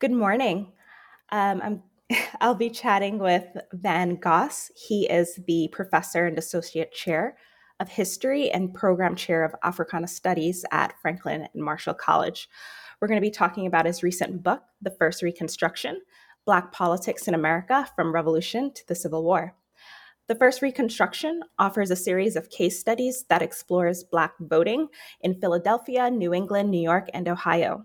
Good morning. Um, I'm, I'll be chatting with Van Gosse. He is the professor and associate chair of history and program chair of Africana Studies at Franklin and Marshall College. We're going to be talking about his recent book, The First Reconstruction Black Politics in America from Revolution to the Civil War. The First Reconstruction offers a series of case studies that explores Black voting in Philadelphia, New England, New York, and Ohio.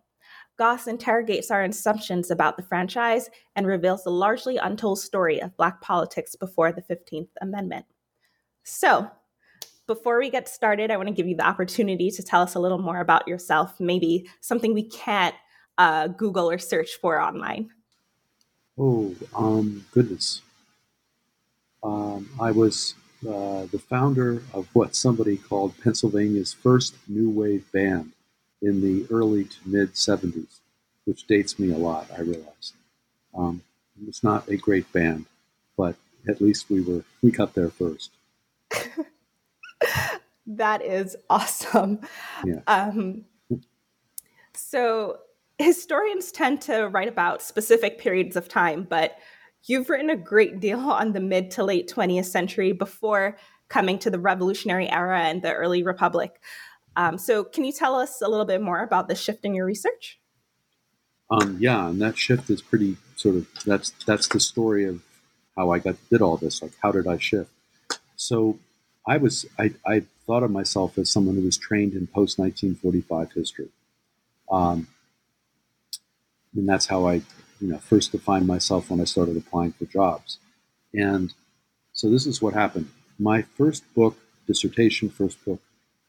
Gosse interrogates our assumptions about the franchise and reveals the largely untold story of Black politics before the 15th Amendment. So, before we get started, I want to give you the opportunity to tell us a little more about yourself, maybe something we can't uh, Google or search for online. Oh, um, goodness. Um, I was uh, the founder of what somebody called Pennsylvania's first new wave band in the early to mid 70s, which dates me a lot, I realize. Um, it's not a great band, but at least we were we got there first. that is awesome. Yeah. Um, so historians tend to write about specific periods of time, but you've written a great deal on the mid to late 20th century before coming to the Revolutionary era and the early Republic. Um, so, can you tell us a little bit more about the shift in your research? Um, yeah, and that shift is pretty sort of that's that's the story of how I got did all this. Like, how did I shift? So, I was I, I thought of myself as someone who was trained in post 1945 history, um, and that's how I you know first defined myself when I started applying for jobs. And so this is what happened. My first book, dissertation, first book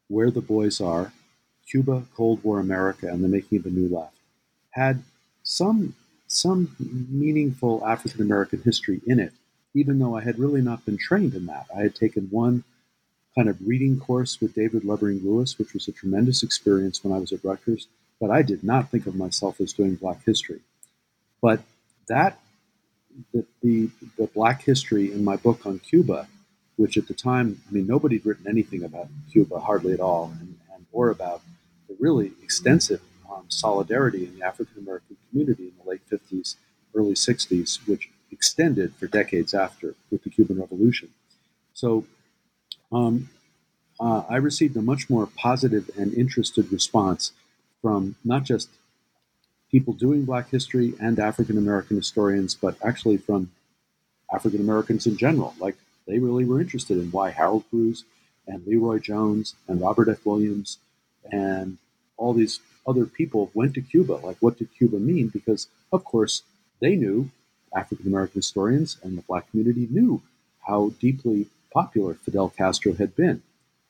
where the Boys Are, Cuba, Cold War America, and the Making of a New Left, had some, some meaningful African American history in it, even though I had really not been trained in that. I had taken one kind of reading course with David Levering Lewis, which was a tremendous experience when I was at Rutgers, but I did not think of myself as doing Black history. But that, the, the, the Black history in my book on Cuba which at the time, I mean, nobody had written anything about Cuba, hardly at all, and, and or about the really extensive um, solidarity in the African American community in the late 50s, early 60s, which extended for decades after with the Cuban Revolution. So um, uh, I received a much more positive and interested response from not just people doing Black history and African American historians, but actually from African Americans in general, like they really were interested in why Harold Cruse and LeRoi Jones and Robert F. Williams and all these other people went to Cuba. Like, what did Cuba mean? Because, of course, they knew, African American historians and the black community knew how deeply popular Fidel Castro had been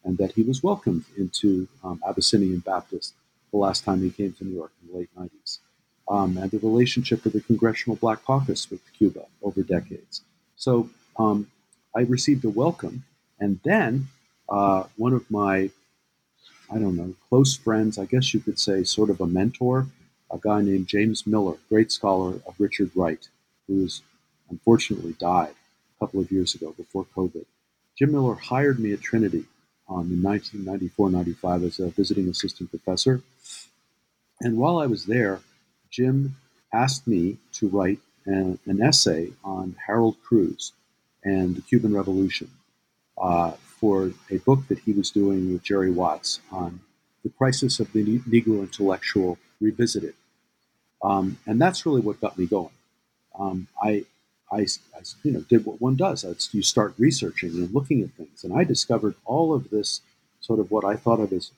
and that he was welcomed into um, Abyssinian Baptist the last time he came to New York in the late 90s. Um, and the relationship of the Congressional Black Caucus with Cuba over decades. So um, I received a welcome. And then uh, one of my, I don't know, close friends, I guess you could say, sort of a mentor, a guy named James Miller, great scholar of Richard Wright, who was unfortunately died a couple of years ago before COVID. Jim Miller hired me at Trinity in 1994-95 as a visiting assistant professor. And while I was there, Jim asked me to write an, an essay on Harold Cruse and the Cuban Revolution uh, for a book that he was doing with Jerry Watts on the crisis of the Negro intellectual revisited. Um, and that's really what got me going. Um, I, I, I, you know, did what one does. You start researching and looking at things, and I discovered all of this sort of what I thought of as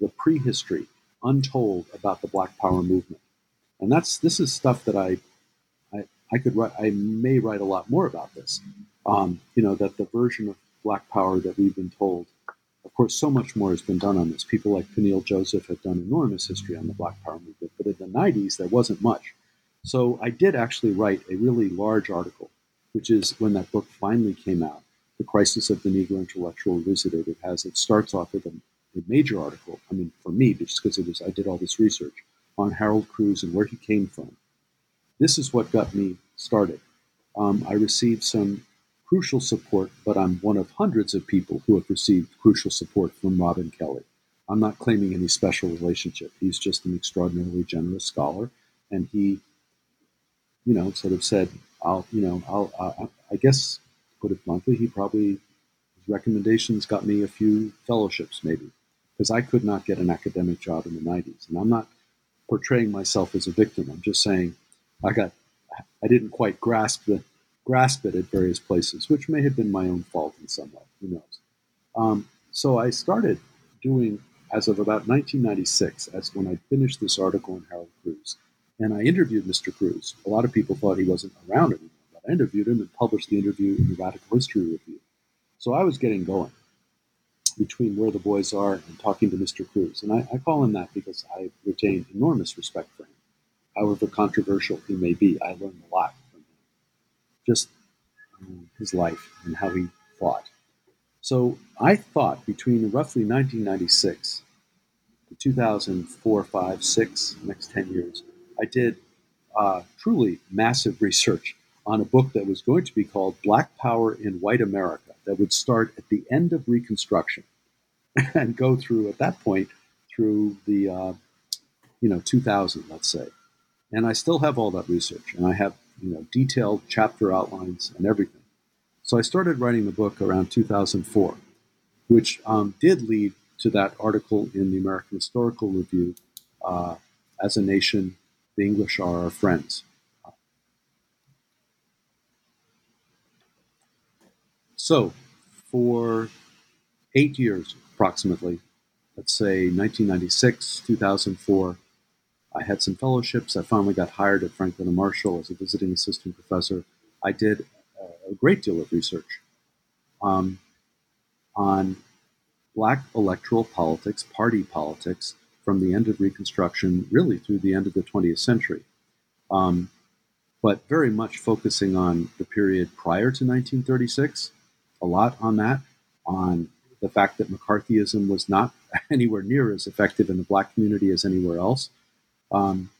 the prehistory, untold about the Black Power movement. And that's this is stuff that I, I, I could write. I may write a lot more about this. Um, you know, that the version of Black Power that we've been told. Of course, so much more has been done on this. People like Peniel Joseph have done enormous history on the Black Power movement, but in the 90s, there wasn't much. So I did actually write a really large article, which is when that book finally came out, The Crisis of the Negro Intellectual Revisited. It has, it starts off with a, a major article, I mean, for me, just because it was, I did all this research on Harold Cruse and where he came from. This is what got me started. Um, I received some crucial support, but I'm one of hundreds of people who have received crucial support from Robin Kelley. I'm not claiming any special relationship. He's just an extraordinarily generous scholar, and he, you know, sort of said, "I'll, you know, I'll, uh, I guess, put it bluntly, he probably his recommendations got me a few fellowships, maybe, because I could not get an academic job in the '90s, and I'm not portraying myself as a victim. I'm just saying I got, I didn't quite grasp the grasp it at various places, which may have been my own fault in some way. Who knows? Um, so I started doing, as of about 1996, as when I finished this article on Harold Cruse, and I interviewed Mr. Cruse. A lot of people thought he wasn't around anymore, but I interviewed him and published the interview in the Radical History Review. So I was getting going between where the boys are and talking to Mr. Cruse. And I, I call him that because I retain enormous respect for him. However controversial he may be, I learned a lot just um, his life and how he fought. So I thought between roughly 1996 to 2004, 5, 6, next 10 years, I did uh, truly massive research on a book that was going to be called Black Power in White America, that would start at the end of Reconstruction and go through, at that point, through the, uh, you know, 2000, let's say. And I still have all that research, and I have you know, detailed chapter outlines and everything. So I started writing the book around 2004, which um, did lead to that article in the American Historical Review, uh, "As a Nation, the English Are Our Friends." So, for eight years approximately, let's say 1996, 2004, I had some fellowships. I finally got hired at Franklin and Marshall as a visiting assistant professor. I did a great deal of research um, on black electoral politics, party politics, from the end of Reconstruction, really through the end of the 20th century. Um, but very much focusing on the period prior to 1936, a lot on that, on the fact that McCarthyism was not anywhere near as effective in the black community as anywhere else, um,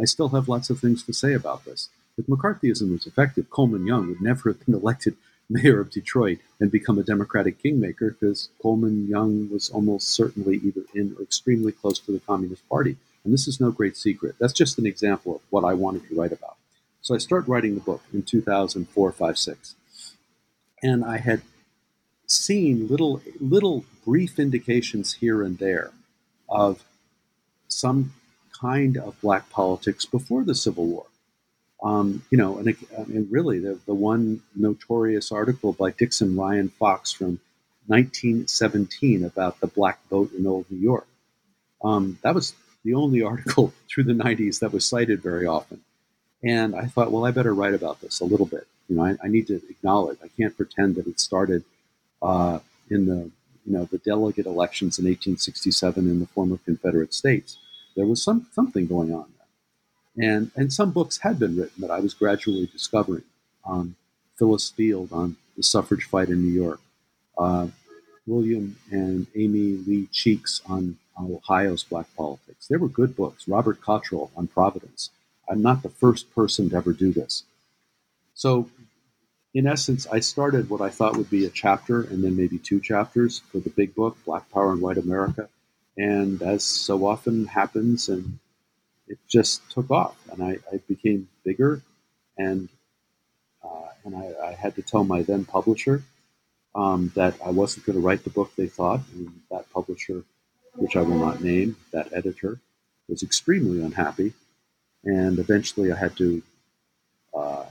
I still have lots of things to say about this. If McCarthyism was effective, Coleman Young would never have been elected mayor of Detroit and become a Democratic kingmaker because Coleman Young was almost certainly either in or extremely close to the Communist Party. And this is no great secret. That's just an example of what I wanted to write about. So I start writing the book in 2004, 5, 6. And I had seen little, little brief indications here and there of some kind of black politics before the Civil War. Um, you know, and, and really the, the one notorious article by Dixon Ryan Fox from 1917 about the black vote in Old New York. Um, that was the only article through the 90s that was cited very often. And I thought, well, I better write about this a little bit. You know, I, I need to acknowledge. I can't pretend that it started uh, in the you know the delegate elections in 1867 in the former Confederate States there was some something going on there. And and some books had been written that I was gradually discovering. Um, Phyllis Field on the suffrage fight in New York, uh, William and Aimee Lee Cheeks on Ohio's Black Politics. They were good books. Robert Cottrol on Providence. I'm not the first person to ever do this. So, in essence, I started what I thought would be a chapter and then maybe two chapters for the big book, Black Power and White America. And as so often happens, and it just took off, and I, I became bigger, and uh, and I, I, had to tell my then publisher um, that I wasn't going to write the book they thought, and that publisher, which I will not name, that editor, was extremely unhappy, and eventually I had to. Uh,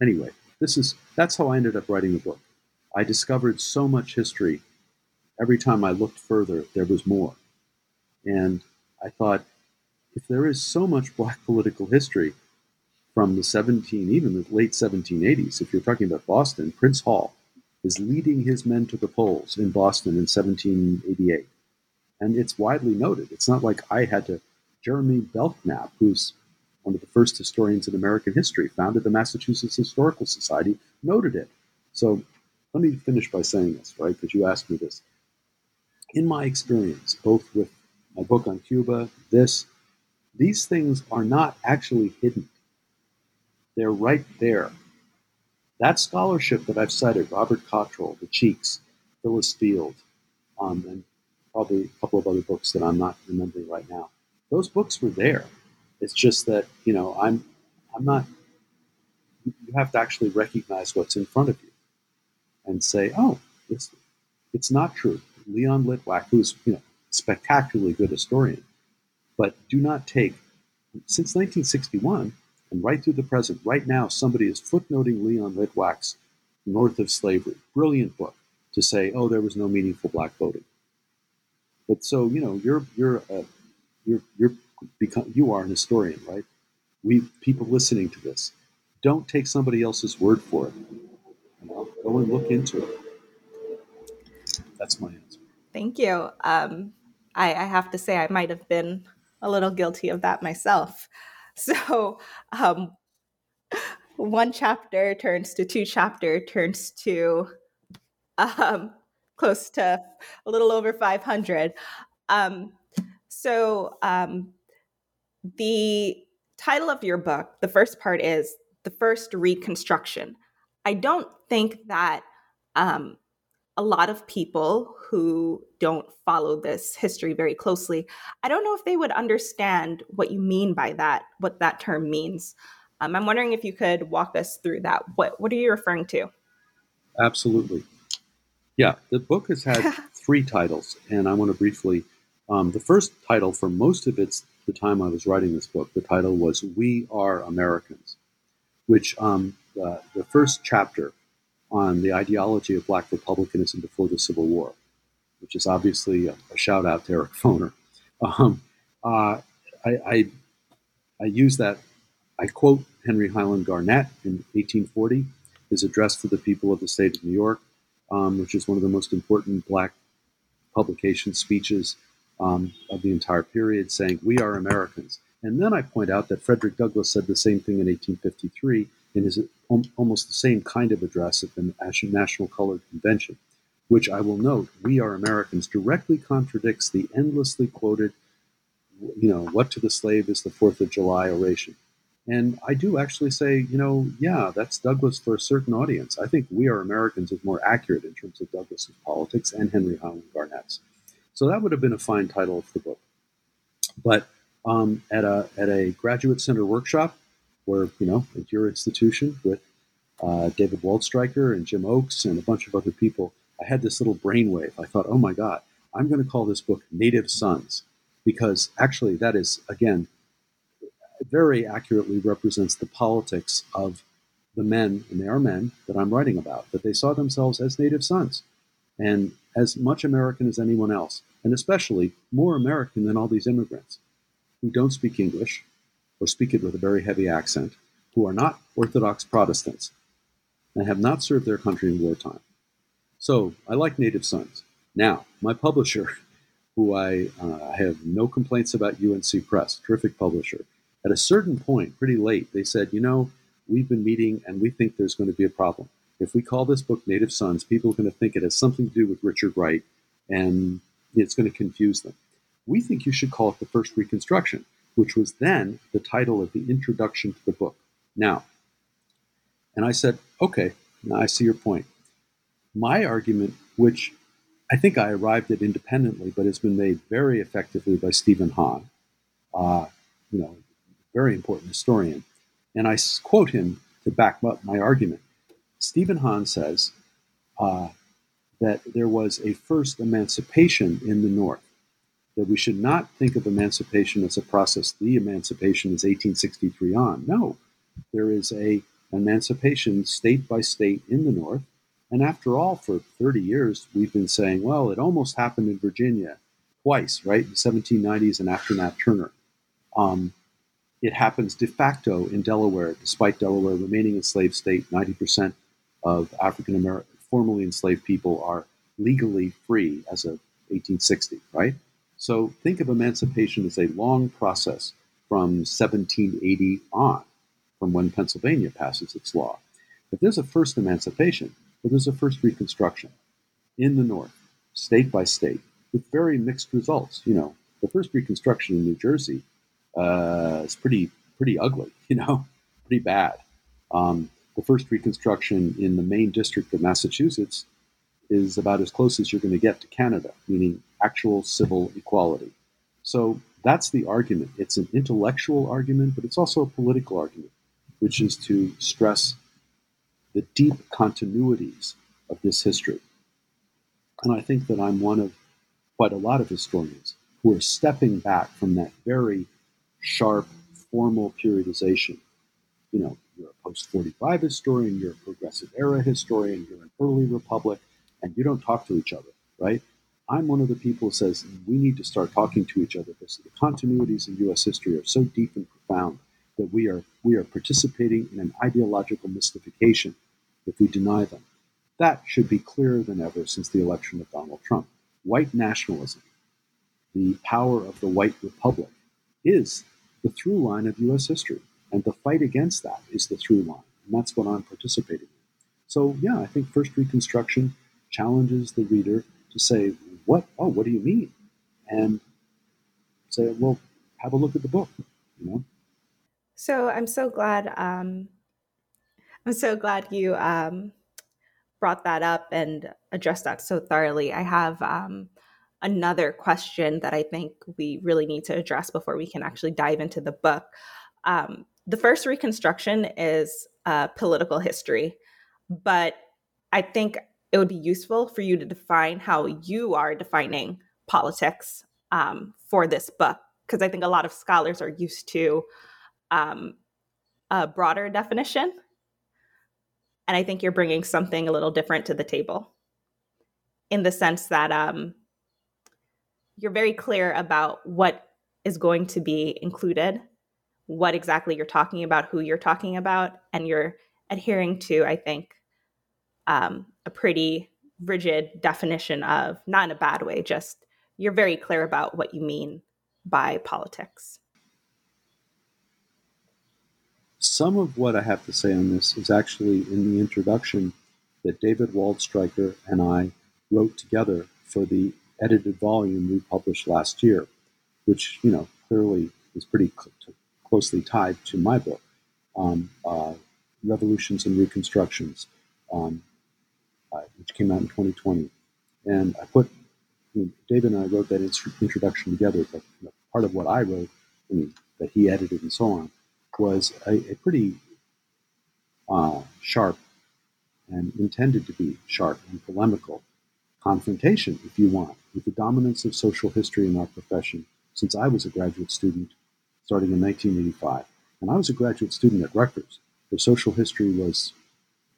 anyway, this is that's how I ended up writing the book. I discovered so much history. Every time I looked further, there was more, and I thought, if there is so much Black political history from the 17, even the late 1780s, if you're talking about Boston, Prince Hall is leading his men to the polls in Boston in 1788. And it's widely noted. It's not like I had to. Jeremy Belknap, who's one of the first historians in American history, founded the Massachusetts Historical Society, noted it. So let me finish by saying this, right? Because you asked me this. In my experience, both with my book on Cuba, this, these things are not actually hidden. They're right there. That scholarship that I've cited, Robert Cottrol, The Cheeks, Phyllis Field, um, and probably a couple of other books that I'm not remembering right now, those books were there. It's just that, you know, I'm, I'm not, you have to actually recognize what's in front of you and say, oh, it's, it's not true. Leon Litwack, who's, you know, spectacularly good historian, but do not take, since 1961, and right through the present, right now, somebody is footnoting Leon Litwack's North of Slavery, brilliant book, to say, oh, there was no meaningful black voting. But so you know, you're you're uh, you're you're become you are an historian, right? We people listening to this, don't take somebody else's word for it. You know, go and look into it. That's my answer. Thank you. Um, I, I have to say, I might have been a little guilty of that myself. So um, one chapter turns to two chapter turns to um, close to a little over 500. Um, so um, the title of your book, the first part is The First Reconstruction. I don't think that um, a lot of people who don't follow this history very closely, I don't know if they would understand what you mean by that, what that term means. Um, I'm wondering if you could walk us through that. What what are you referring to? Absolutely. Yeah, the book has had three titles, and I want to briefly. Um, the first title, for most of its the time I was writing this book, the title was "We Are Americans," which um, the, the first chapter on the ideology of black republicanism before the Civil War, which is obviously a, a shout out to Eric Foner. Um, uh, I, I, I, use that, I quote Henry Highland Garnet in 1840, his address to the people of the state of New York, um, which is one of the most important black publication speeches um, of the entire period, saying, We are Americans. And then I point out that Frederick Douglass said the same thing in 1853 in his almost the same kind of address at the National Colored Convention, which I will note, we are Americans, directly contradicts the endlessly quoted, you know, what to the slave is the Fourth of July oration. And I do actually say, you know, yeah, that's Douglass for a certain audience. I think We Are Americans is more accurate in terms of Douglass's politics and Henry Highland Garnet's. So that would have been a fine title of the book. But um, at a at a graduate center workshop, where you know at your institution with uh, David Waldstreicher and Jim Oakes and a bunch of other people, I had this little brainwave. I thought, oh my God, I'm going to call this book Native Sons because actually that is again very accurately represents the politics of the men, and they are men that I'm writing about, that they saw themselves as native sons and as much American as anyone else, and especially more American than all these immigrants who don't speak English, or speak it with a very heavy accent, who are not Orthodox Protestants and have not served their country in wartime. So I like Native Sons. Now, my publisher, who I uh, have no complaints about UNC Press, terrific publisher, at a certain point, pretty late, they said, you know, we've been meeting and we think there's going to be a problem. If we call this book Native Sons, people are going to think it has something to do with Richard Wright and it's going to confuse them. we think you should call it the First Reconstruction, which was then the title of the introduction to the book. Now, and I said, okay, now I see your point. My argument, which I think I arrived at independently, but has been made very effectively by Steven Hahn, uh, you know, very important historian, and I quote him to back up my argument. Steven Hahn says uh, that there was a first emancipation in the North, that we should not think of emancipation as a process. The emancipation is 1863 on. No, there is a emancipation state by state in the North. And after all, for 30 years, we've been saying, well, it almost happened in Virginia twice, right? In the 1790s and after Nat Turner. Um, it happens de facto in Delaware, despite Delaware remaining a slave state. 90% of African American, formerly enslaved people are legally free as of 1860, right? So think of emancipation as a long process from 1780 on from when Pennsylvania passes its law. If there's a first emancipation, but there's a first Reconstruction in the North, state by state, with very mixed results. You know, the first Reconstruction in New Jersey uh, is pretty pretty ugly. You know, pretty bad. Um, the first Reconstruction in the main district of Massachusetts is about as close as you're going to get to Canada, meaning actual civil equality. So that's the argument. It's an intellectual argument, but it's also a political argument which is to stress the deep continuities of this history. And I think that I'm one of quite a lot of historians who are stepping back from that very sharp, formal periodization. You know, you're a post 45 historian, you're a progressive era historian, you're an early republic, and you don't talk to each other, right? I'm one of the people who says we need to start talking to each other because the continuities in US history are so deep and profound that we are we are participating in an ideological mystification if we deny them. That should be clearer than ever since the election of Donald Trump. White nationalism, the power of the white republic, is the through line of US history. And the fight against that is the through line. And that's what I'm participating in. So yeah, I think First Reconstruction challenges the reader to say, What oh, what do you mean? And say, well, have a look at the book, you know. So I'm so glad. Um, I'm so glad you um, brought that up and addressed that so thoroughly. I have um, another question that I think we really need to address before we can actually dive into the book. Um, the first Reconstruction is uh, political history, but I think it would be useful for you to define how you are defining politics um, for this book, because I think a lot of scholars are used to um, a broader definition. And I think you're bringing something a little different to the table in the sense that um, you're very clear about what is going to be included, what exactly you're talking about, who you're talking about, and you're adhering to, I think, um, a pretty rigid definition of, not in a bad way, just you're very clear about what you mean by politics. Some of what I have to say on this is actually in the introduction that David Waldstreicher and I wrote together for the edited volume we published last year, which, you know, clearly is pretty cl- closely tied to my book, um, uh, Revolutions and Reconstructions, um, which came out in 2020. And I put, you know, David and I wrote that introduction together, but you know, part of what I wrote, I mean, that he edited and so on, was a, a pretty uh, sharp and intended to be sharp and polemical confrontation, if you want, with the dominance of social history in our profession since I was a graduate student starting in 1985. And I was a graduate student at Rutgers, where social history was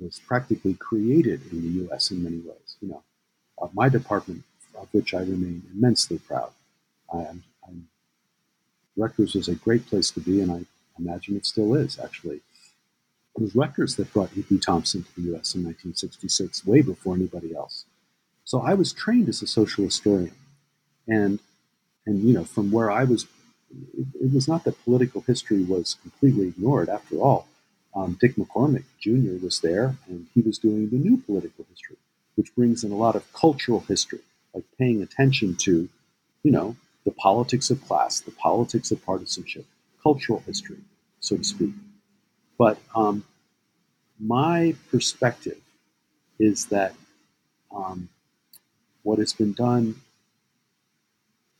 was practically created in the U.S. in many ways. You know, uh, my department, of which I remain immensely proud. I, am Rutgers is a great place to be, and I imagine it still is, actually. It was Rutgers that brought E.P. Thompson to the U.S. in 1966, way before anybody else. So I was trained as a social historian, and and you know from where I was, it, it was not that political history was completely ignored. After all, um, Dick McCormick Jr. was there, and he was doing the new political history, which brings in a lot of cultural history, like paying attention to, you know, the politics of class, the politics of partisanship, cultural history, so to speak. But um, my perspective is that um, what has been done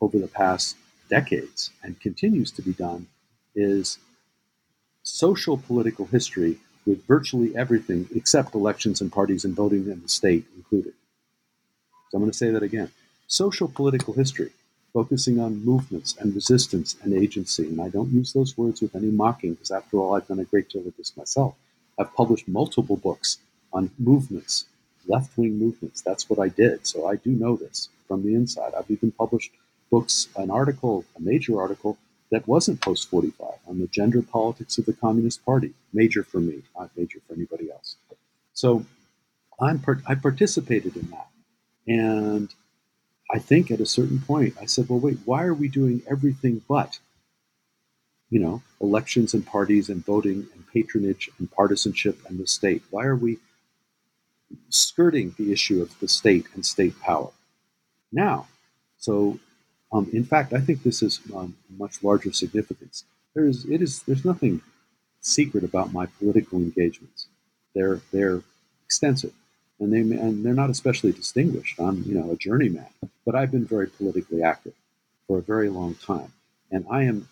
over the past decades and continues to be done is social political history with virtually everything except elections and parties and voting in the state included. So I'm going to say that again. Social political history, focusing on movements and resistance and agency. And I don't use those words with any mocking because, after all, I've done a great deal of this myself. I've published multiple books on movements, left wing movements. That's what I did. So I do know this from the inside. I've even published books, an article, a major article that wasn't post 45 on the gender politics of the Communist Party. Major for me, not major for anybody else. So I'm I participated in that. And I think at a certain point, I said, well, wait, why are we doing everything but, you know, elections and parties and voting and patronage and partisanship and the state? Why are we skirting the issue of the state and state power now? So um, in fact, I think this is um, much larger significance. There is, it is, there's nothing secret about my political engagements. They're they're extensive, and they and they're not especially distinguished. I'm you know a journeyman, but I've been very politically active for a very long time, and I am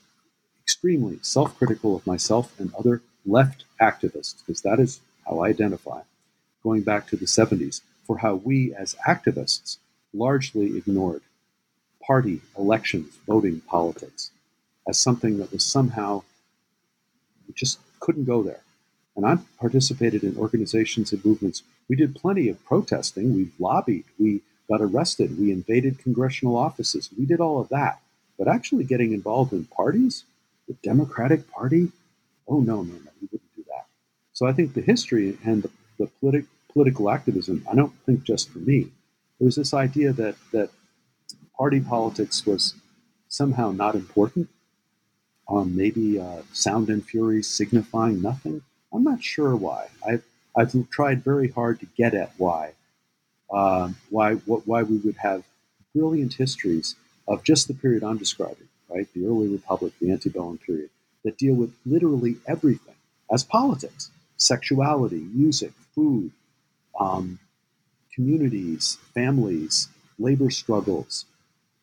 extremely self-critical of myself and other left activists because that is how I identify, going back to the 70s, for how we as activists largely ignored party, elections, voting politics as something that was somehow just couldn't go there. And I've participated in organizations and movements. We did plenty of protesting. We lobbied. We got arrested. We invaded congressional offices. We did all of that. But actually getting involved in parties, the Democratic Party, oh, no, no, no, we wouldn't do that. So I think the history and the, the politi- political activism, I don't think just for me, there was this idea that, that party politics was somehow not important. Um, maybe uh, sound and fury signifying nothing. I'm not sure why. I've, I've tried very hard to get at why. Uh, why what, why we would have brilliant histories of just the period I'm describing, right? The early republic, the antebellum period, that deal with literally everything as politics, sexuality, music, food, um, communities, families, labor struggles,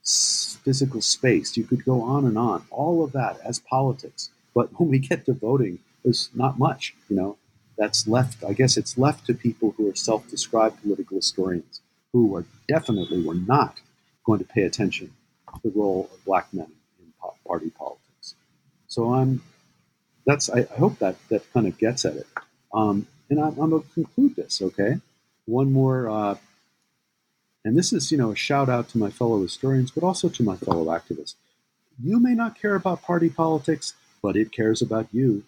physical space. You could go on and on. All of that as politics. But when we get to voting, there's not much, you know, that's left. I guess it's left to people who are self described political historians who are definitely were not going to pay attention to the role of black men in party politics. So I'm, that's, I, I hope that that kind of gets at it. Um, and I'm, I'm going to conclude this, okay? One more uh, and this is, you know, a shout out to my fellow historians, but also to my fellow activists. You may not care about party politics, but it cares about you.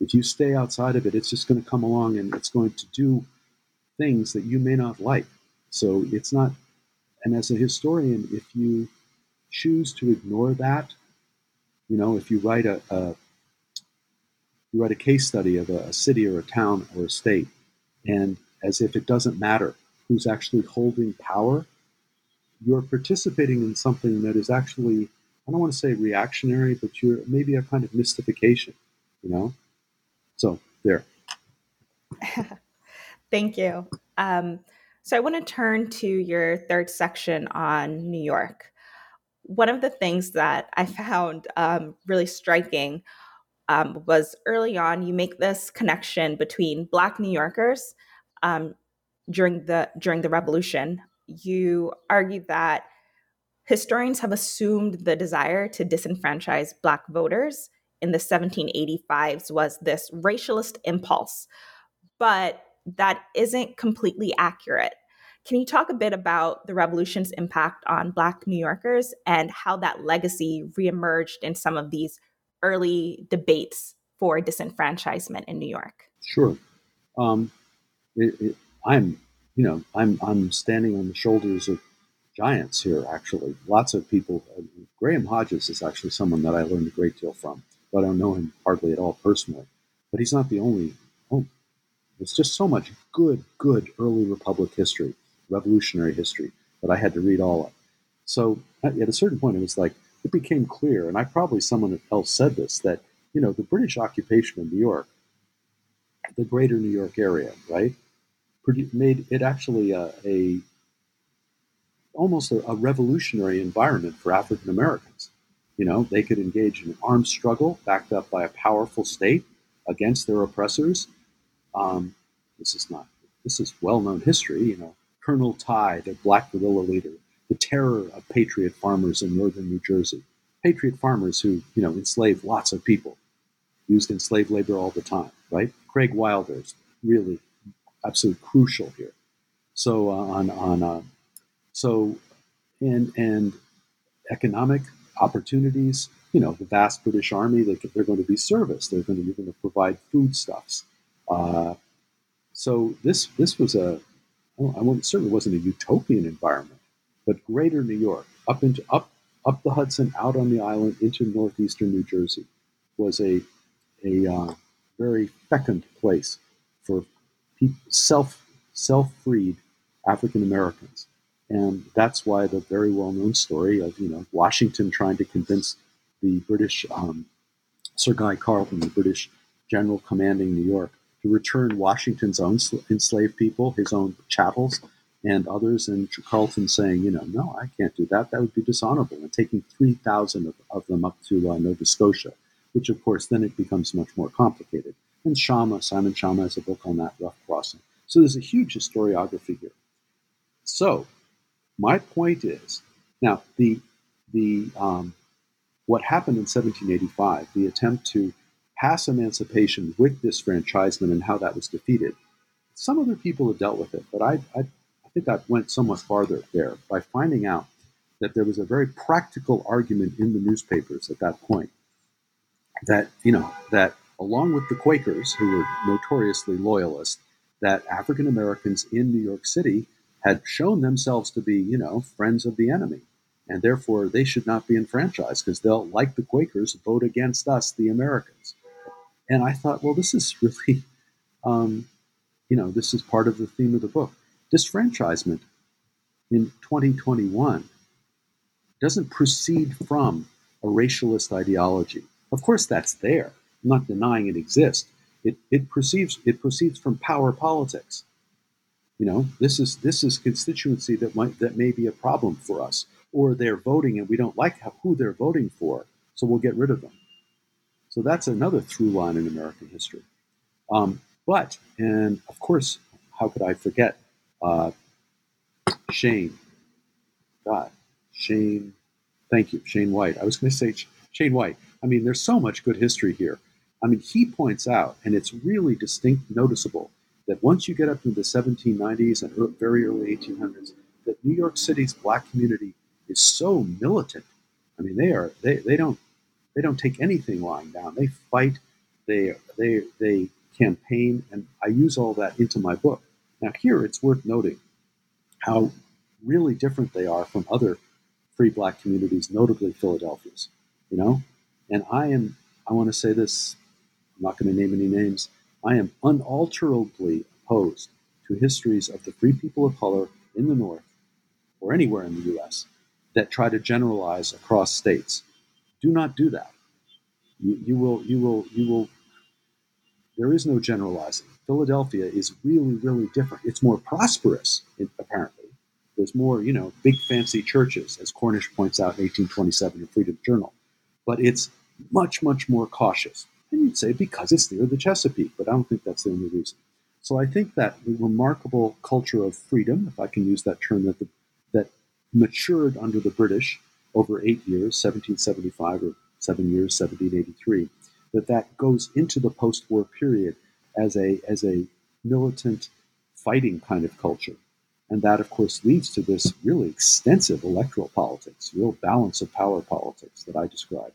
If you stay outside of it, it's just going to come along and it's going to do things that you may not like. So it's not, and as a historian, if you choose to ignore that, you know, if you write a, a you write a case study of a, a city or a town or a state, and as if it doesn't matter who's actually holding power, you're participating in something that is actually, I don't want to say reactionary, but you're maybe a kind of mystification, you know? So, there. Thank you. Um, so, I want to turn to your third section on New York. One of the things that I found um, really striking um, was early on, you make this connection between Black New Yorkers um, during the during the revolution you argue that historians have assumed the desire to disenfranchise black voters in the 1785s was this racialist impulse but that isn't completely accurate. Can you talk a bit about the revolution's impact on black new yorkers and how that legacy reemerged in some of these early debates for disenfranchisement in new york? Sure. Um, it, it, I'm, you know, I'm I'm standing on the shoulders of giants here. Actually, lots of people. Uh, Graham Hodges is actually someone that I learned a great deal from, but I don't know him hardly at all personally. But he's not the only. Oh, there's just so much good, good early republic history, revolutionary history that I had to read all of. So at a certain point, it was like it became clear, and I probably someone else said this that you know the British occupation of New York, the Greater New York area, right, made it actually a, a almost a, a revolutionary environment for African Americans. You know, they could engage in an armed struggle backed up by a powerful state against their oppressors. Um, this is not, this is well known history. You know, Colonel Tye, the black guerrilla leader, the terror of patriot farmers in northern New Jersey. Patriot farmers who, you know, enslaved lots of people, used enslaved labor all the time, right? Craig Wilder's really absolutely crucial here. So uh, on on uh, so and and economic opportunities. You know, the vast British Army they, they're going to be service. They're going to be going to provide foodstuffs. Uh, so this this was a I wouldn't, certainly wasn't a utopian environment, but Greater New York up into up up the Hudson, out on the island into northeastern New Jersey was a a uh, very fecund place for self self freed African Americans, and that's why the very well known story of you know Washington trying to convince the British um, Sir Guy Carleton, the British general commanding New York, to return Washington's own enslaved people, his own chattels, and others, and Carleton saying, you know, no, I can't do that. That would be dishonorable. And taking 3,000 of, of, them up to uh, Nova Scotia, which of course then it becomes much more complicated. And Schama, Simon Schama has a book on that, Rough Crossing. So there's a huge historiography here. So my point is, now the the um, what happened in 1785, the attempt to pass emancipation with disfranchisement and how that was defeated. Some other people have dealt with it, but I, I, I think I went somewhat farther there by finding out that there was a very practical argument in the newspapers at that point that, you know, that along with the Quakers, who were notoriously loyalist, that African Americans in New York City had shown themselves to be, you know, friends of the enemy. And therefore, they should not be enfranchised because they'll, like the Quakers, vote against us, the Americans. And I thought, well, this is really, um, you know, this is part of the theme of the book. Disfranchisement in 2021 doesn't proceed from a racialist ideology. Of course, that's there. I'm not denying it exists. It, it proceeds it proceeds from power politics. You know, this is this is constituency that might that may be a problem for us, or they're voting and we don't like who they're voting for, so we'll get rid of them. So that's another through line in American history. Um, but, and of course, how could I forget uh, Shane? God, Shane, thank you, Shane White. I was going to say Shane White. I mean, there's so much good history here. I mean, he points out, and it's really distinct, noticeable, that once you get up into the 1790s and very early 1800s, that New York City's black community is so militant. I mean, they are they, they don't they don't take anything lying down. They fight, they they they campaign, and I use all that into my book. Now here it's worth noting how really different they are from other free black communities, notably Philadelphia's. You know, and I am I want to say this. I'm not going to name any names. I am unalterably opposed to histories of the free people of color in the North or anywhere in the U.S. that try to generalize across states. Do not do that. You, you will, you will, you will. There is no generalizing. Philadelphia is really, really different. It's more prosperous, apparently. There's more, you know, big fancy churches, as Cornish points out in 1827 in Freedom Journal. But it's much, much more cautious. And you'd say because it's near the Chesapeake, but I don't think that's the only reason. So I think that remarkable culture of freedom, if I can use that term, that the, that matured under the British over eight years, 1775 or seven years, 1783, that that goes into the post-war period as a as a militant fighting kind of culture. And that, of course, leads to this really extensive electoral politics, real balance of power politics that I described.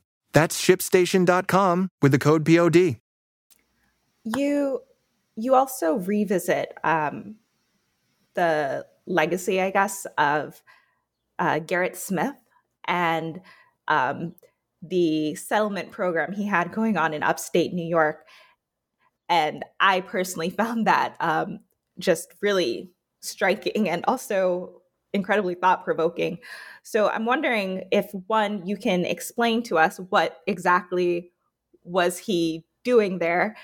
That's shipstation.com with the code POD. You you also revisit um, the legacy, I guess, of uh, Gerrit Smith and um, the settlement program he had going on in upstate New York. And I personally found that um, just really striking and also incredibly thought provoking. So I'm wondering if one, you can explain to us what exactly was he doing there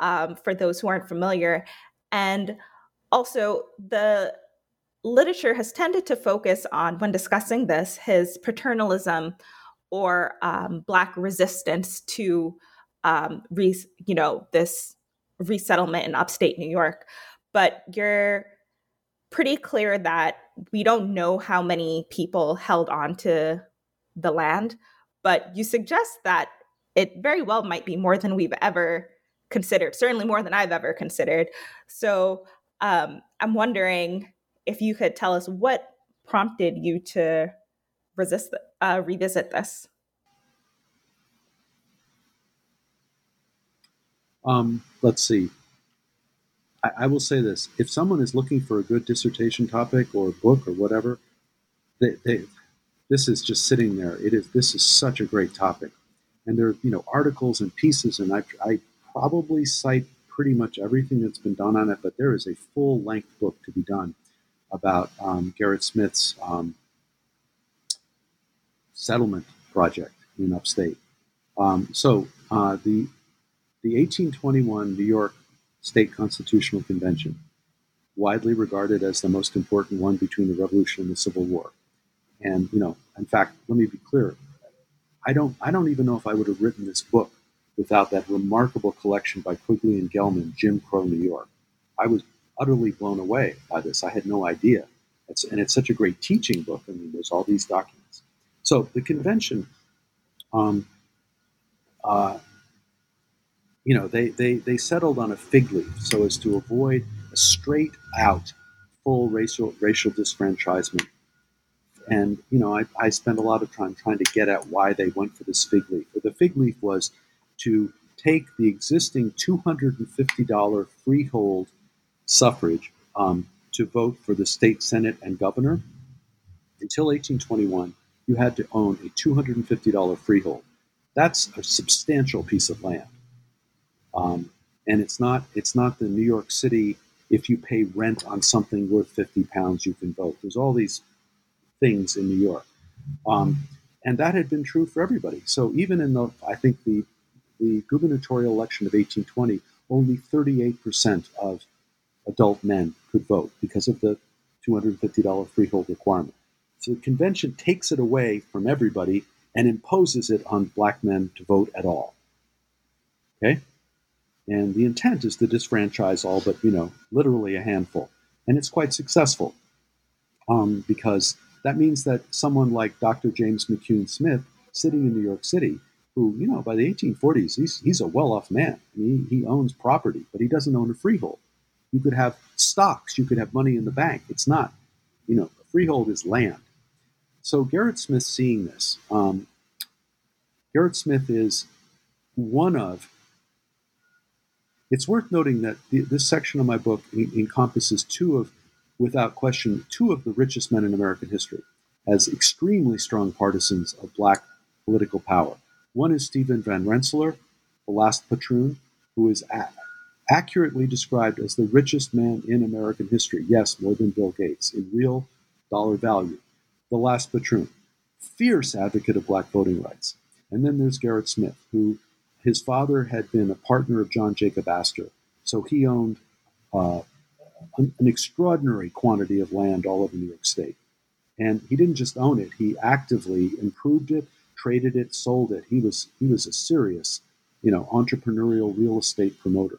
um, for those who aren't familiar. And also, the literature has tended to focus on, when discussing this, his paternalism or um, Black resistance to, um, re- you know, this resettlement in upstate New York. But you're pretty clear that we don't know how many people held on to the land, but you suggest that it very well might be more than we've ever considered, certainly more than I've ever considered. So um, I'm wondering if you could tell us what prompted you to resist, uh, revisit this. Um, let's see. I, I, will say this: if someone is looking for a good dissertation topic or book or whatever, they, they, this is just sitting there. It is. This is such a great topic, and there are you know articles and pieces, and I, I probably cite pretty much everything that's been done on it, but there is a full length book to be done about um, Gerrit Smith's um, settlement project in upstate. Um, so uh, the the 1821 New York State Constitutional Convention, widely regarded as the most important one between the Revolution and the Civil War. And you know, in fact, let me be clear: I don't I don't even know if I would have written this book without that remarkable collection by Quigley and Gellman, Jim Crow, New York. I was utterly blown away by this. I had no idea. It's, and it's such a great teaching book. I mean, there's all these documents. So the convention, um, uh, you know, they, they, they settled on a fig leaf so as to avoid a straight out full racial racial disfranchisement. And you know, I, I spent a lot of time trying to get at why they went for this fig leaf. The fig leaf was to take the existing $250 freehold suffrage um, to vote for the state senate and governor. Until 1821, you had to own a $250 freehold. That's a substantial piece of land. Um, and it's not it's not the New York City. If you pay rent on something worth 50 pounds, you can vote. There's all these things in New York. Um, and that had been true for everybody. So even in the, I think the the gubernatorial election of 1820, only 38% of adult men could vote because of the $250 freehold requirement. So the convention takes it away from everybody and imposes it on black men to vote at all. Okay? And the intent is to disfranchise all but, you know, literally a handful. And it's quite successful um, because that means that someone like Dr. James McCune Smith, sitting in New York City, who, you know, by the 1840s, he's, he's a well off man. I mean, he, he owns property, but he doesn't own a freehold. You could have stocks, you could have money in the bank. It's not, you know, a freehold is land. So Gerrit Smith seeing this, um, Gerrit Smith is one of, it's worth noting that the, this section of my book encompasses two of, without question, two of the richest men in American history as extremely strong partisans of black political power. One is Stephen Van Rensselaer, the last patroon, who is accurately described as the richest man in American history. Yes, more than Bill Gates in real dollar value. The last patroon, fierce advocate of black voting rights. And then there's Gerrit Smith, who his father had been a partner of John Jacob Astor, so he owned uh, an, an extraordinary quantity of land all over New York State. And he didn't just own it; he actively improved it, traded it, sold it. He was he was a serious, you know, entrepreneurial real estate promoter.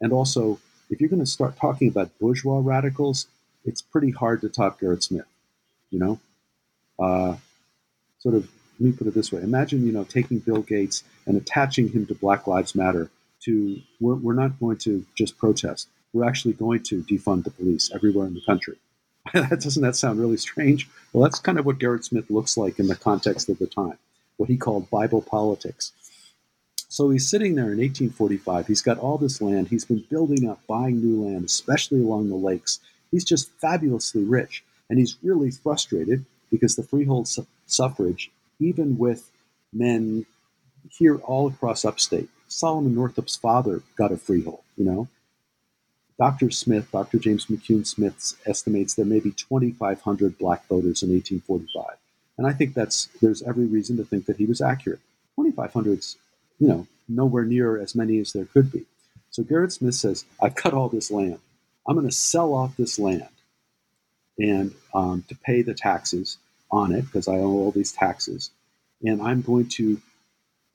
And also, if you're going to start talking about bourgeois radicals, it's pretty hard to top Gerrit Smith. You know, uh, sort of. Let me put it this way: Imagine, you know, taking Bill Gates and attaching him to Black Lives Matter. To we're, we're not going to just protest. We're actually going to defund the police everywhere in the country. that doesn't that sound really strange? Well, that's kind of what Gerrit Smith looks like in the context of the time, what he called Bible politics. So he's sitting there in 1845. He's got all this land. He's been building up, buying new land, especially along the lakes. He's just fabulously rich. And he's really frustrated because the freehold su- suffrage, even with men here all across upstate, Solomon Northup's father got a freehold, you know. Dr. Smith, Dr. James McCune Smith, estimates there may be 2,500 black voters in 1845. And I think that's there's every reason to think that he was accurate. 2,500's, you know, nowhere near as many as there could be. So Gerrit Smith says, I've cut all this land. I'm going to sell off this land and um, to pay the taxes on it because I owe all these taxes. And I'm going to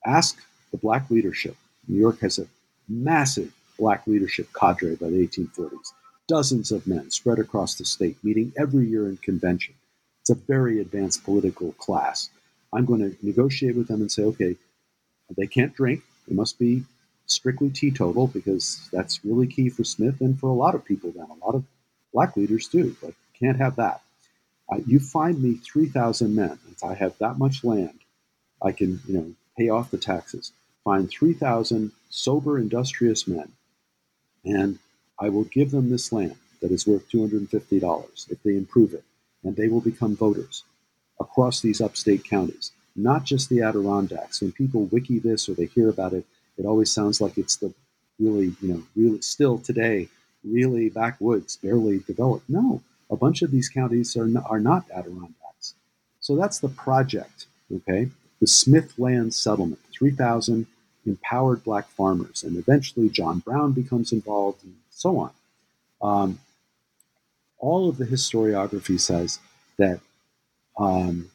ask the black leadership. New York has a massive black leadership cadre by the 1840s. Dozens of men spread across the state, meeting every year in convention. It's a very advanced political class. I'm going to negotiate with them and say, okay, they can't drink. They must be strictly teetotal because that's really key for Smith and for a lot of people then. A lot of black leaders do, but can't have that. Uh, you find me 3,000 men. If I have that much land, I can, you know, pay off the taxes. Find 3,000 sober, industrious men and I will give them this land that is worth $250 if they improve it, and they will become voters across these upstate counties, not just the Adirondacks. When people wiki this or they hear about it, it always sounds like it's the really, you know, really still today, really backwoods, barely developed. No, a bunch of these counties are not, are not Adirondacks. So that's the project, okay? The Smith Land Settlement, 3,000 empowered black farmers. And eventually John Brown becomes involved and so on. Um, all of the historiography says that um,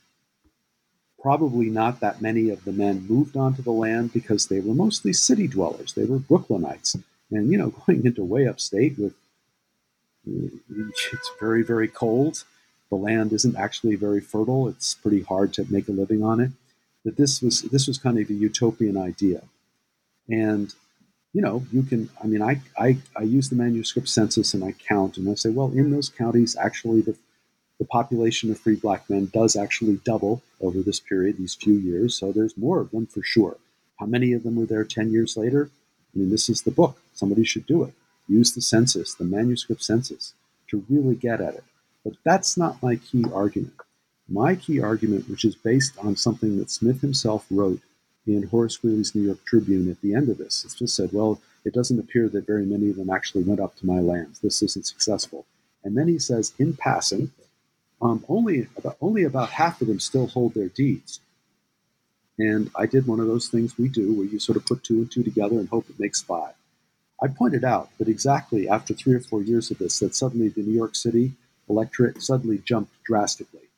probably not that many of the men moved onto the land because they were mostly city dwellers. They were Brooklynites. And, you know, going into way upstate with it's very, very cold. The land isn't actually very fertile. It's pretty hard to make a living on it. That this was this was kind of a utopian idea. And, you know, you can, I mean, I, I, I use the manuscript census and I count and I say, well, in those counties, actually, the, the population of free black men does actually double over this period, these few years. So there's more of them for sure. How many of them were there 10 years later? I mean, this is the book. Somebody should do it. Use the census, the manuscript census, to really get at it. But that's not my key argument. My key argument, which is based on something that Smith himself wrote in Horace Greeley's New York Tribune at the end of this. It's just said, well, it doesn't appear that very many of them actually went up to my lands. This isn't successful. And then he says, in passing, um, only about only about half of them still hold their deeds. And I did one of those things we do, where you sort of put two and two together and hope it makes five. I pointed out that exactly after three or four years of this, that suddenly the New York City electorate suddenly jumped drastically.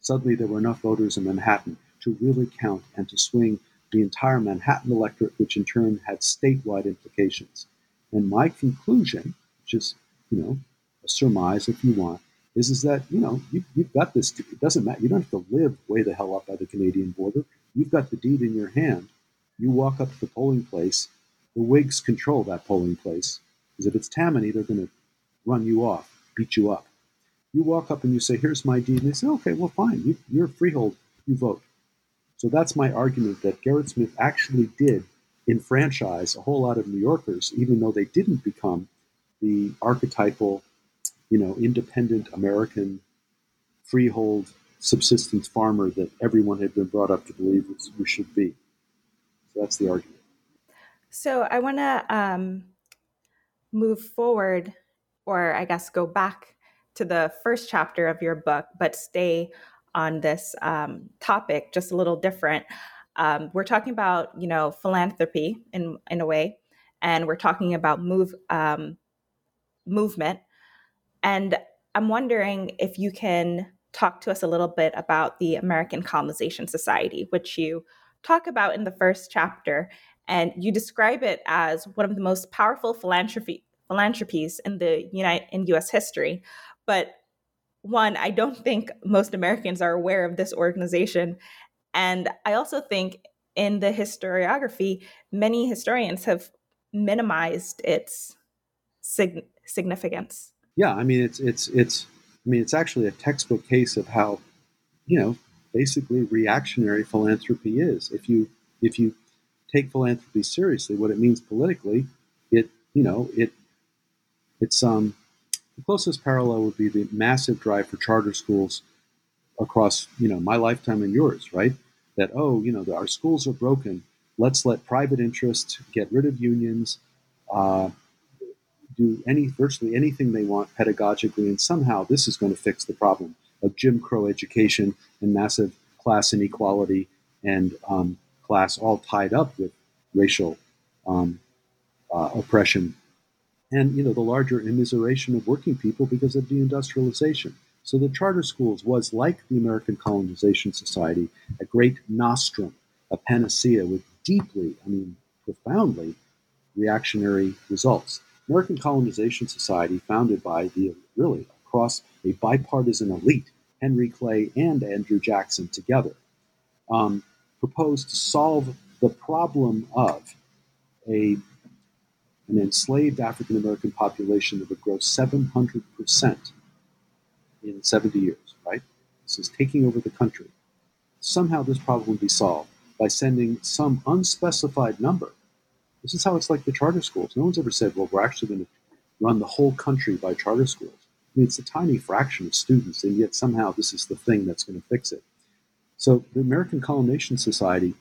Suddenly there were enough voters in Manhattan to really count and to swing the entire Manhattan electorate, which in turn had statewide implications. And my conclusion, which is, you know, a surmise if you want, is, is that, you know, you, you've got this, it doesn't matter, you don't have to live way the hell up by the Canadian border. You've got the deed in your hand. You walk up to the polling place, the Whigs control that polling place. Because if it's Tammany, they're going to run you off, beat you up. You walk up and you say, Here's my deed. And they say, Okay, well, fine. You, you're a freehold. You vote. So that's my argument that Gerrit Smith actually did enfranchise a whole lot of New Yorkers, even though they didn't become the archetypal, you know, independent American freehold subsistence farmer that everyone had been brought up to believe we should be. So that's the argument. So I want to um, move forward, or I guess go back to the first chapter of your book, but stay on this um, topic just a little different. Um, we're talking about you know philanthropy in in a way, and we're talking about move um, movement, and I'm wondering if you can talk to us a little bit about the American Colonization Society, which you talk about in the first chapter, and you describe it as one of the most powerful philanthropy philanthropies in the United in U.S. history. But one, I don't think most Americans are aware of this organization, and I also think in the historiography, many historians have minimized its sig- significance. Yeah, I mean it's it's it's I mean it's actually a textbook case of how you know basically reactionary philanthropy is. If you if you take philanthropy seriously, what it means politically, it you know it it's um the closest parallel would be the massive drive for charter schools across you know my lifetime and yours, right? That oh you know our schools are broken. Let's let private interests get rid of unions. Uh, do any virtually anything they want pedagogically, and somehow this is going to fix the problem of Jim Crow education and massive class inequality and um, class all tied up with racial um, uh, oppression and you know the larger immiseration of working people because of deindustrialization. So the charter schools was like the American Colonization Society, a great nostrum, a panacea with deeply, I mean profoundly, reactionary results. American Colonization Society, founded by the really across a bipartisan elite, Henry Clay and Andrew Jackson together, um, proposed to solve the problem of a an enslaved African American population that would grow 700% in 70 years, right? This is taking over the country. Somehow this problem would be solved by sending some unspecified number. This is how it's like the charter schools. No one's ever said, well, we're actually going to run the whole country by charter schools. I mean, it's a tiny fraction of students, and yet somehow this is the thing that's going to fix it. So the American Colonization Society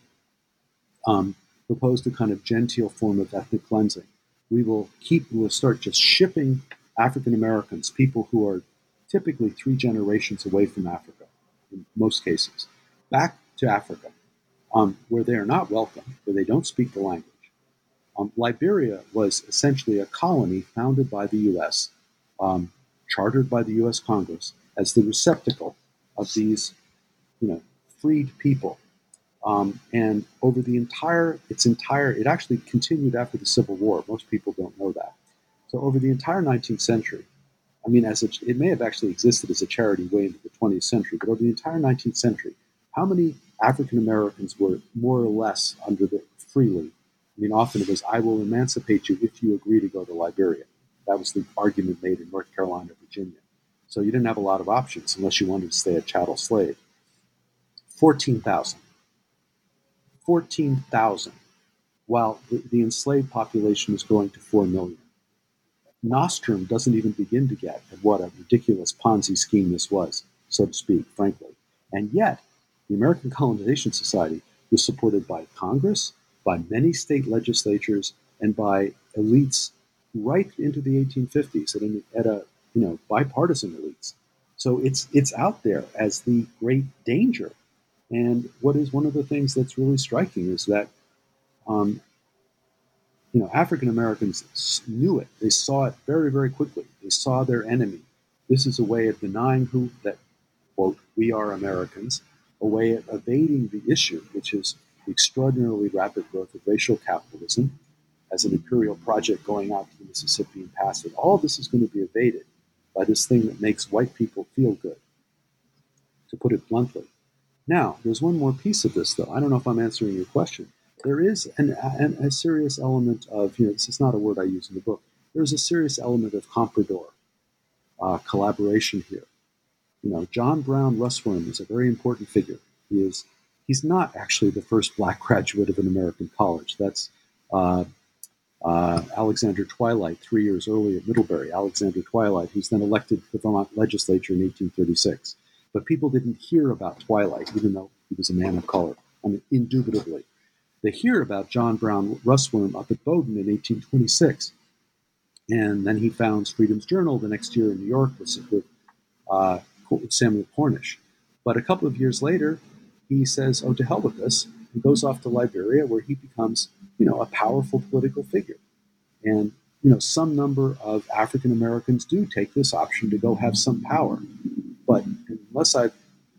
um, proposed a kind of genteel form of ethnic cleansing we will keep, we'll start just shipping African Americans, people who are typically three generations away from Africa, in most cases, back to Africa, um, where they are not welcome, where they don't speak the language. Um, Liberia was essentially a colony founded by the U.S., um, chartered by the U.S. Congress as the receptacle of these, you know, freed people um, and over the entire, its entire, it actually continued after the Civil War. Most people don't know that. So over the entire 19th century, I mean, as a, it may have actually existed as a charity way into the 20th century, but over the entire 19th century, how many African Americans were more or less under the freely? I mean, often it was, I will emancipate you if you agree to go to Liberia. That was the argument made in North Carolina, Virginia. So you didn't have a lot of options unless you wanted to stay a chattel slave. 14,000. 14,000, while the, the enslaved population is growing to 4 million. Nostrum doesn't even begin to get at what a ridiculous Ponzi scheme this was, so to speak, frankly. And yet, the American Colonization Society was supported by Congress, by many state legislatures, and by elites right into the 1850s at, an, at a you know bipartisan elites. So it's it's out there as the great danger and what is one of the things that's really striking is that, um, you know, African Americans knew it. They saw it very, very quickly. They saw their enemy. This is a way of denying who that quote we are Americans, a way of evading the issue, which is the extraordinarily rapid growth of racial capitalism as an imperial project going out to the Mississippi and past it. All this is going to be evaded by this thing that makes white people feel good, to put it bluntly. Now, there's one more piece of this, though. I don't know if I'm answering your question. There is an, an, a serious element of, you know, this is not a word I use in the book. There's a serious element of comprador uh, collaboration here. You know, John Brown Russwurm is a very important figure. He is he's not actually the first black graduate of an American college. That's uh, uh, Alexander Twilight, three years early at Middlebury. Alexander Twilight, who's then elected to the Vermont legislature in 1836. But people didn't hear about Twilight, even though he was a man of color. I mean, indubitably. they hear about John Brown Russwurm up at Bowdoin in 1826. And then he founds Freedom's Journal the next year in New York with, with uh, Samuel Cornish. But a couple of years later, he says, "Oh, to hell with this," and goes off to Liberia, where he becomes, you know, a powerful political figure. And you know, some number of African Americans do take this option to go have some power. But unless I,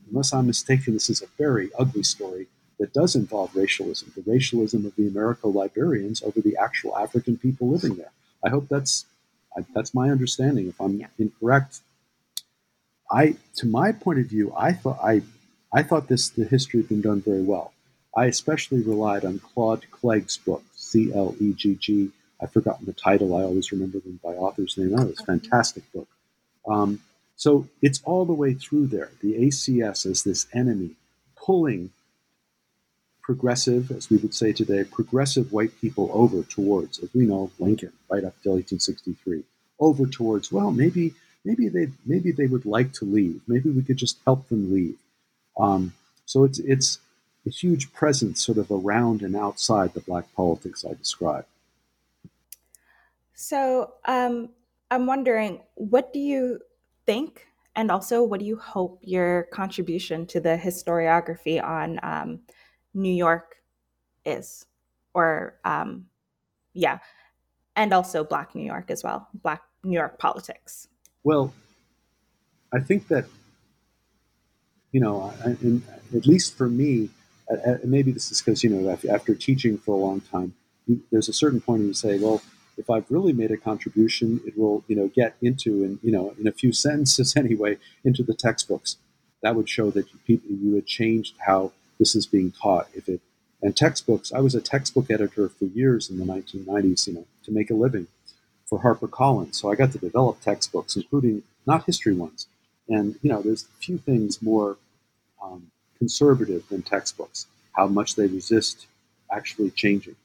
unless I'm mistaken, this is a very ugly story that does involve racialism, the racialism of the Americo Liberians over the actual African people living there. I hope that's I, that's my understanding. If I'm yeah. incorrect, I, to my point of view, I thought I, I thought this the history had been done very well. I especially relied on Claude Clegg's book, C L E G G. I've forgotten the title. I always remember them by author's name. Oh, it's a fantastic book. Um, so it's all the way through there. The ACS is this enemy pulling progressive, as we would say today, progressive white people over towards, as we know, Lincoln, right up till 1863, over towards, well, maybe maybe they maybe they would like to leave. Maybe we could just help them leave. Um, so it's it's a huge presence sort of around and outside the black politics I described. So um, I'm wondering, what do you think, and also what do you hope your contribution to the historiography on um, New York is, or um, yeah, and also Black New York as well, Black New York politics. Well, I think that you know, I, at least for me, maybe this is because you know after teaching for a long time, there's a certain point where you say, well, if I've really made a contribution, it will you know get into and you know in a few sentences anyway into the textbooks. That would show that you, you had changed how this is being taught. If it and textbooks, I was a textbook editor for years in the 1990s, you know, to make a living for HarperCollins. So I got to develop textbooks, including not history ones. And you know, there's few things more um, conservative than textbooks. How much they resist actually changing.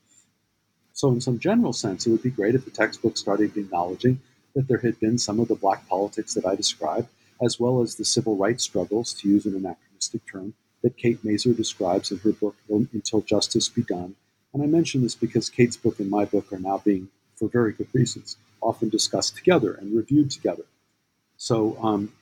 So, in some general sense, it would be great if the textbook started acknowledging that there had been some of the black politics that I described, as well as the civil rights struggles, to use an anachronistic term, that Kate Masur describes in her book Until Justice Be Done. And I mention this because Kate's book and my book are now being for very good reasons, often discussed together and reviewed together. So um,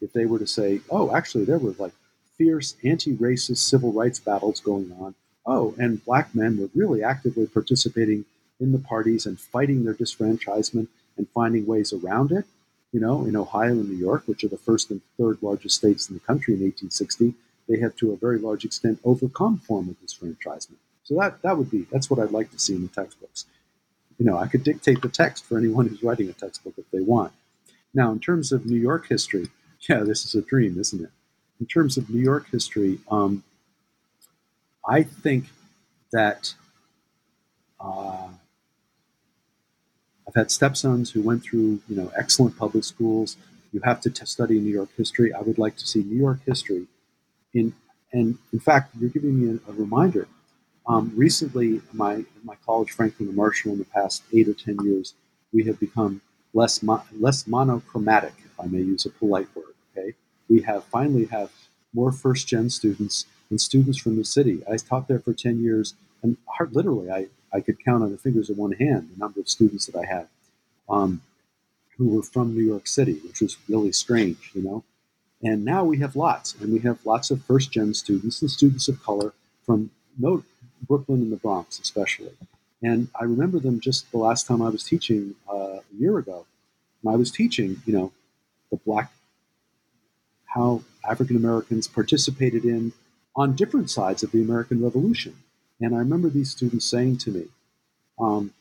if they were to say, oh, actually, there were like fierce anti racist civil rights battles going on, oh, and black men were really actively participating in the parties and fighting their disfranchisement and finding ways around it. You know, in Ohio and New York, which are the first and third largest states in the country in 1860, they have to a very large extent overcome form of disfranchisement. So that that would be that's what I'd like to see in the textbooks you know, I could dictate the text for anyone who's writing a textbook if they want. Now, in terms of New York history, yeah, this is a dream, isn't it? In terms of New York history, um, I think that uh, I've had stepsons who went through, you know, excellent public schools. You have to t- study New York history. I would like to see New York history in, and in fact, you're giving me a, a reminder um, recently, my my college, Franklin and Marshall, in the past eight or ten years, we have become less mo- less monochromatic, if I may use a polite word. Okay, we have finally have more first gen students and students from the city. I taught there for ten years, and hard, literally, I I could count on the fingers of one hand the number of students that I had um, who were from New York City, which was really strange, you know. And now we have lots, and we have lots of first gen students and students of color from no Brooklyn and the Bronx, especially. And I remember them just the last time I was teaching uh, a year ago. And I was teaching, you know, the black, how African Americans participated in on different sides of the American Revolution. And I remember these students saying to me, um,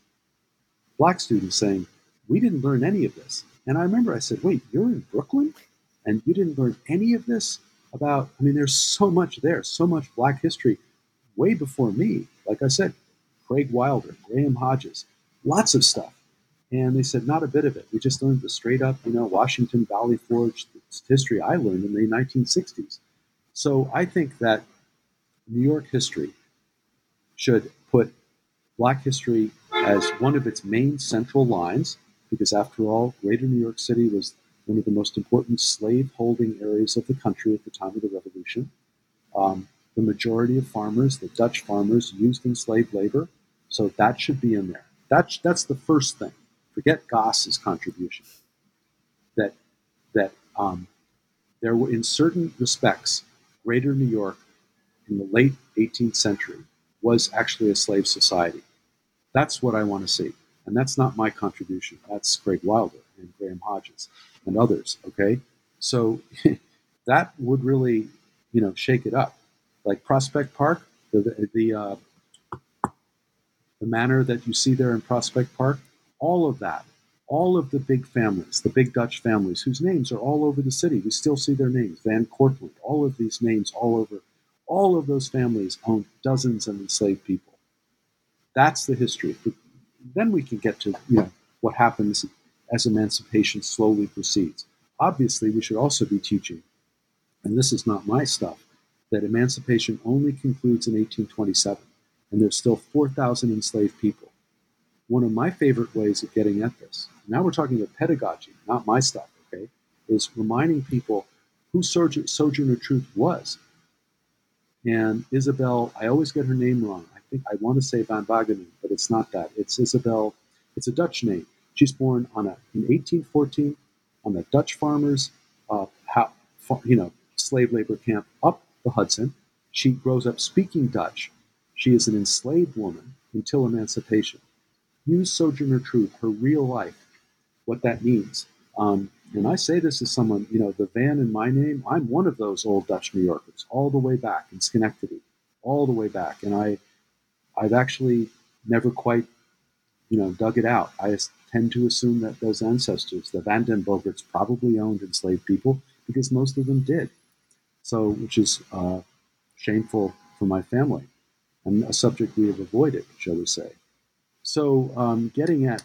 black students saying, we didn't learn any of this. And I remember I said, wait, you're in Brooklyn and you didn't learn any of this about, I mean, there's so much there, so much black history way before me. Like I said, Craig Wilder, Graham Hodges, lots of stuff. And they said, not a bit of it. We just learned the straight up, you know, Washington Valley Forge history I learned in the 1960s. So I think that New York history should put Black history as one of its main central lines, because after all, Greater New York City was one of the most important slave holding areas of the country at the time of the Revolution. Um, the majority of farmers, the Dutch farmers, used enslaved labor. So that should be in there. That's that's the first thing. Forget Gosse's contribution. That that um, there were, in certain respects, Greater New York in the late 18th century was actually a slave society. That's what I want to see. And that's not my contribution. That's Craig Wilder and Graham Hodges and others. Okay. So that would really, you know, shake it up. Like Prospect Park, the, the, uh, the manor that you see there in Prospect Park, all of that, all of the big families, the big Dutch families, whose names are all over the city. We still see their names, Van Cortlandt, all of these names all over. All of those families owned dozens of enslaved people. That's the history. Then we can get to you know what happens as emancipation slowly proceeds. Obviously, we should also be teaching, and this is not my stuff, that emancipation only concludes in 1827, and there's still 4,000 enslaved people. One of my favorite ways of getting at this, now we're talking about pedagogy, not my stuff, okay, is reminding people who Sojourner Truth was. And Isabel, I always get her name wrong. I think I want to say Van Wagenen, but it's not that. It's Isabel, it's a Dutch name. She's born on a, in 1814 on the Dutch farmers, uh, you know, slave labor camp up the Hudson. She grows up speaking Dutch. She is an enslaved woman until emancipation. Use Sojourner Truth, her real life, what that means. Um, and I say this as someone, you know, the van in my name, I'm one of those old Dutch New Yorkers, all the way back in Schenectady, all the way back. And I, I've actually never quite, you know, dug it out. I tend to assume that those ancestors, the Van den Bogaerts, probably owned enslaved people because most of them did. So, which is uh, shameful for my family and a subject we have avoided, shall we say. So, um, getting at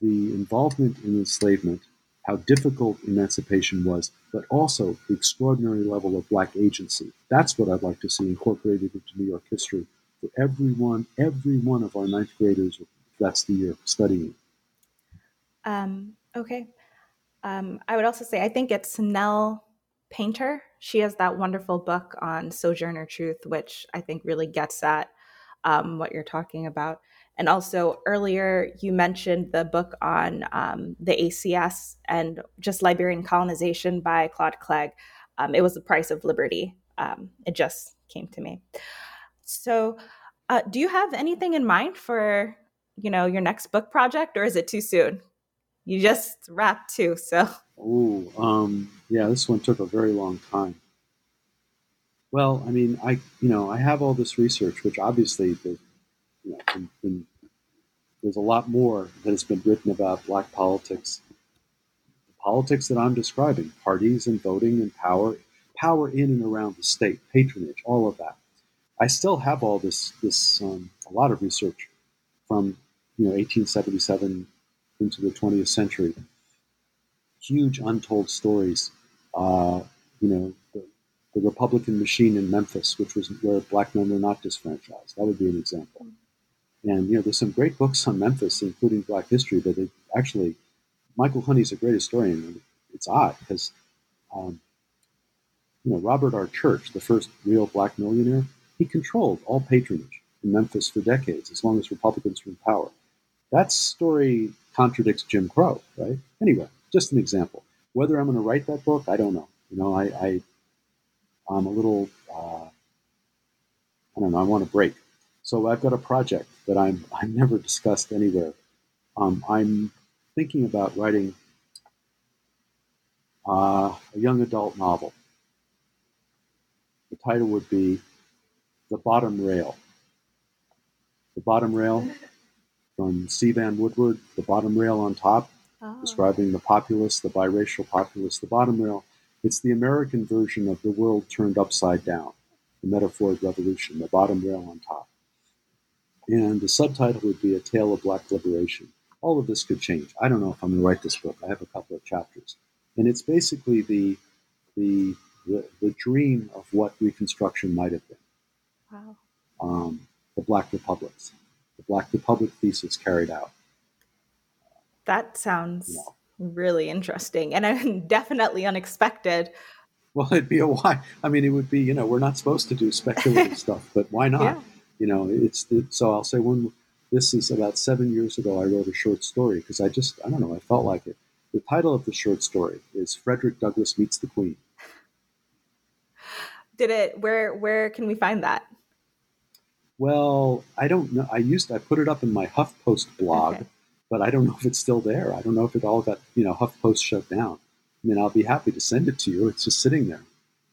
the involvement in enslavement, how difficult emancipation was, but also the extraordinary level of black agency. That's what I'd like to see incorporated into New York history for everyone, every one of our ninth graders, that's the year, studying. Um, okay. Um, I would also say I think it's Nell Painter. She has that wonderful book on Sojourner Truth, which I think really gets at um, what you're talking about. And also earlier, you mentioned the book on um, the ACS and just Liberian colonization by Claude Clegg. Um, it was the price of liberty. Um, it just came to me. So, uh, do you have anything in mind for you know your next book project, or is it too soon? you just wrapped too. So. Oh, yeah, this one took a very long time. Well, I mean, I you know I have all this research, which obviously the, you know, there's a lot more that has been written about black politics, the politics that I'm describing, parties and voting and power, power in and around the state, patronage, all of that. I still have all this this um, a lot of research from you know 1877 into the 20th century. Huge untold stories. Uh, you know, the, the, Republican machine in Memphis, which was where black men were not disfranchised. That would be an example. And you know, there's some great books on Memphis, including Black history, but actually, Michael Honey's a great historian. And it's odd because, um, you know, Robert R. Church, the first real black millionaire, he controlled all patronage in Memphis for decades, as long as Republicans were in power. That story contradicts Jim Crow, right? Anyway, just an example. Whether I'm going to write that book, I don't know. You know, I, I I'm a little, uh, I don't know. I want to break. So I've got a project that I'm I'm never discussed anywhere. Um, I'm thinking about writing uh, a young adult novel. The title would be The Bottom Rail. The Bottom Rail from C. Vann Woodward, The Bottom Rail on Top, oh. describing the populace, the biracial populace, the bottom rail. It's the American version of the world turned upside down, the metaphoric revolution, the bottom rail on top. And the subtitle would be A Tale of Black Liberation. All of this could change. I don't know if I'm going to write this book. I have a couple of chapters. And it's basically the, the, the, the dream of what Reconstruction might have been. Wow. Um, the Black Republics the Black Republic thesis carried out. That sounds yeah. really interesting and definitely unexpected. Well, it'd be a why. I mean, it would be, you know, we're not supposed to do speculative stuff, but why not? Yeah. You know, it's the, so I'll say one. this is about seven years ago, I wrote a short story because I just, I don't know, I felt like it. The title of the short story is Frederick Douglass Meets the Queen. Did it? Where where can we find that? Well, I don't know. I used I put it up in my HuffPost blog, Okay. but I don't know if it's still there. I don't know if it all got you know HuffPost shut down. I mean, I'll be happy to send it to you. It's just sitting there.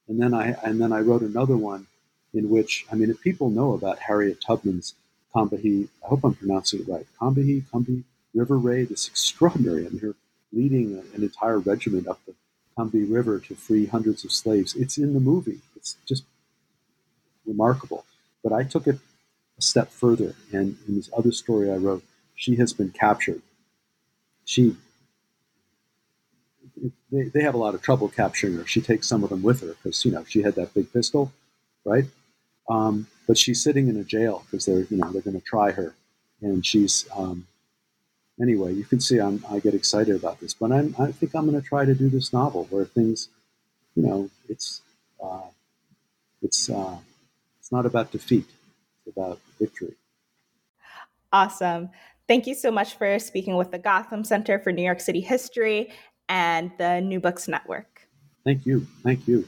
And then I and then I wrote another one in which I mean, if people know about Harriet Tubman's Combahee, I hope I'm pronouncing it right. Combahee, Combahee River Raid is extraordinary. I mean, her leading an entire regiment up the Combahee River to free hundreds of slaves. It's in the movie. It's just remarkable. But I took it a step further, and in this other story I wrote, she has been captured. She they, they have a lot of trouble capturing her. She takes some of them with her because you know she had that big pistol, right? Um, but she's sitting in a jail because they're you know they're going to try her, and she's um, anyway. You can see I'm, I get excited about this, but I'm, I think I'm going to try to do this novel where things, you know, it's uh, it's uh, it's not about defeat, it's about victory. Awesome. Thank you so much for speaking with the Gotham Center for New York City History and the New Books Network. Thank you, thank you.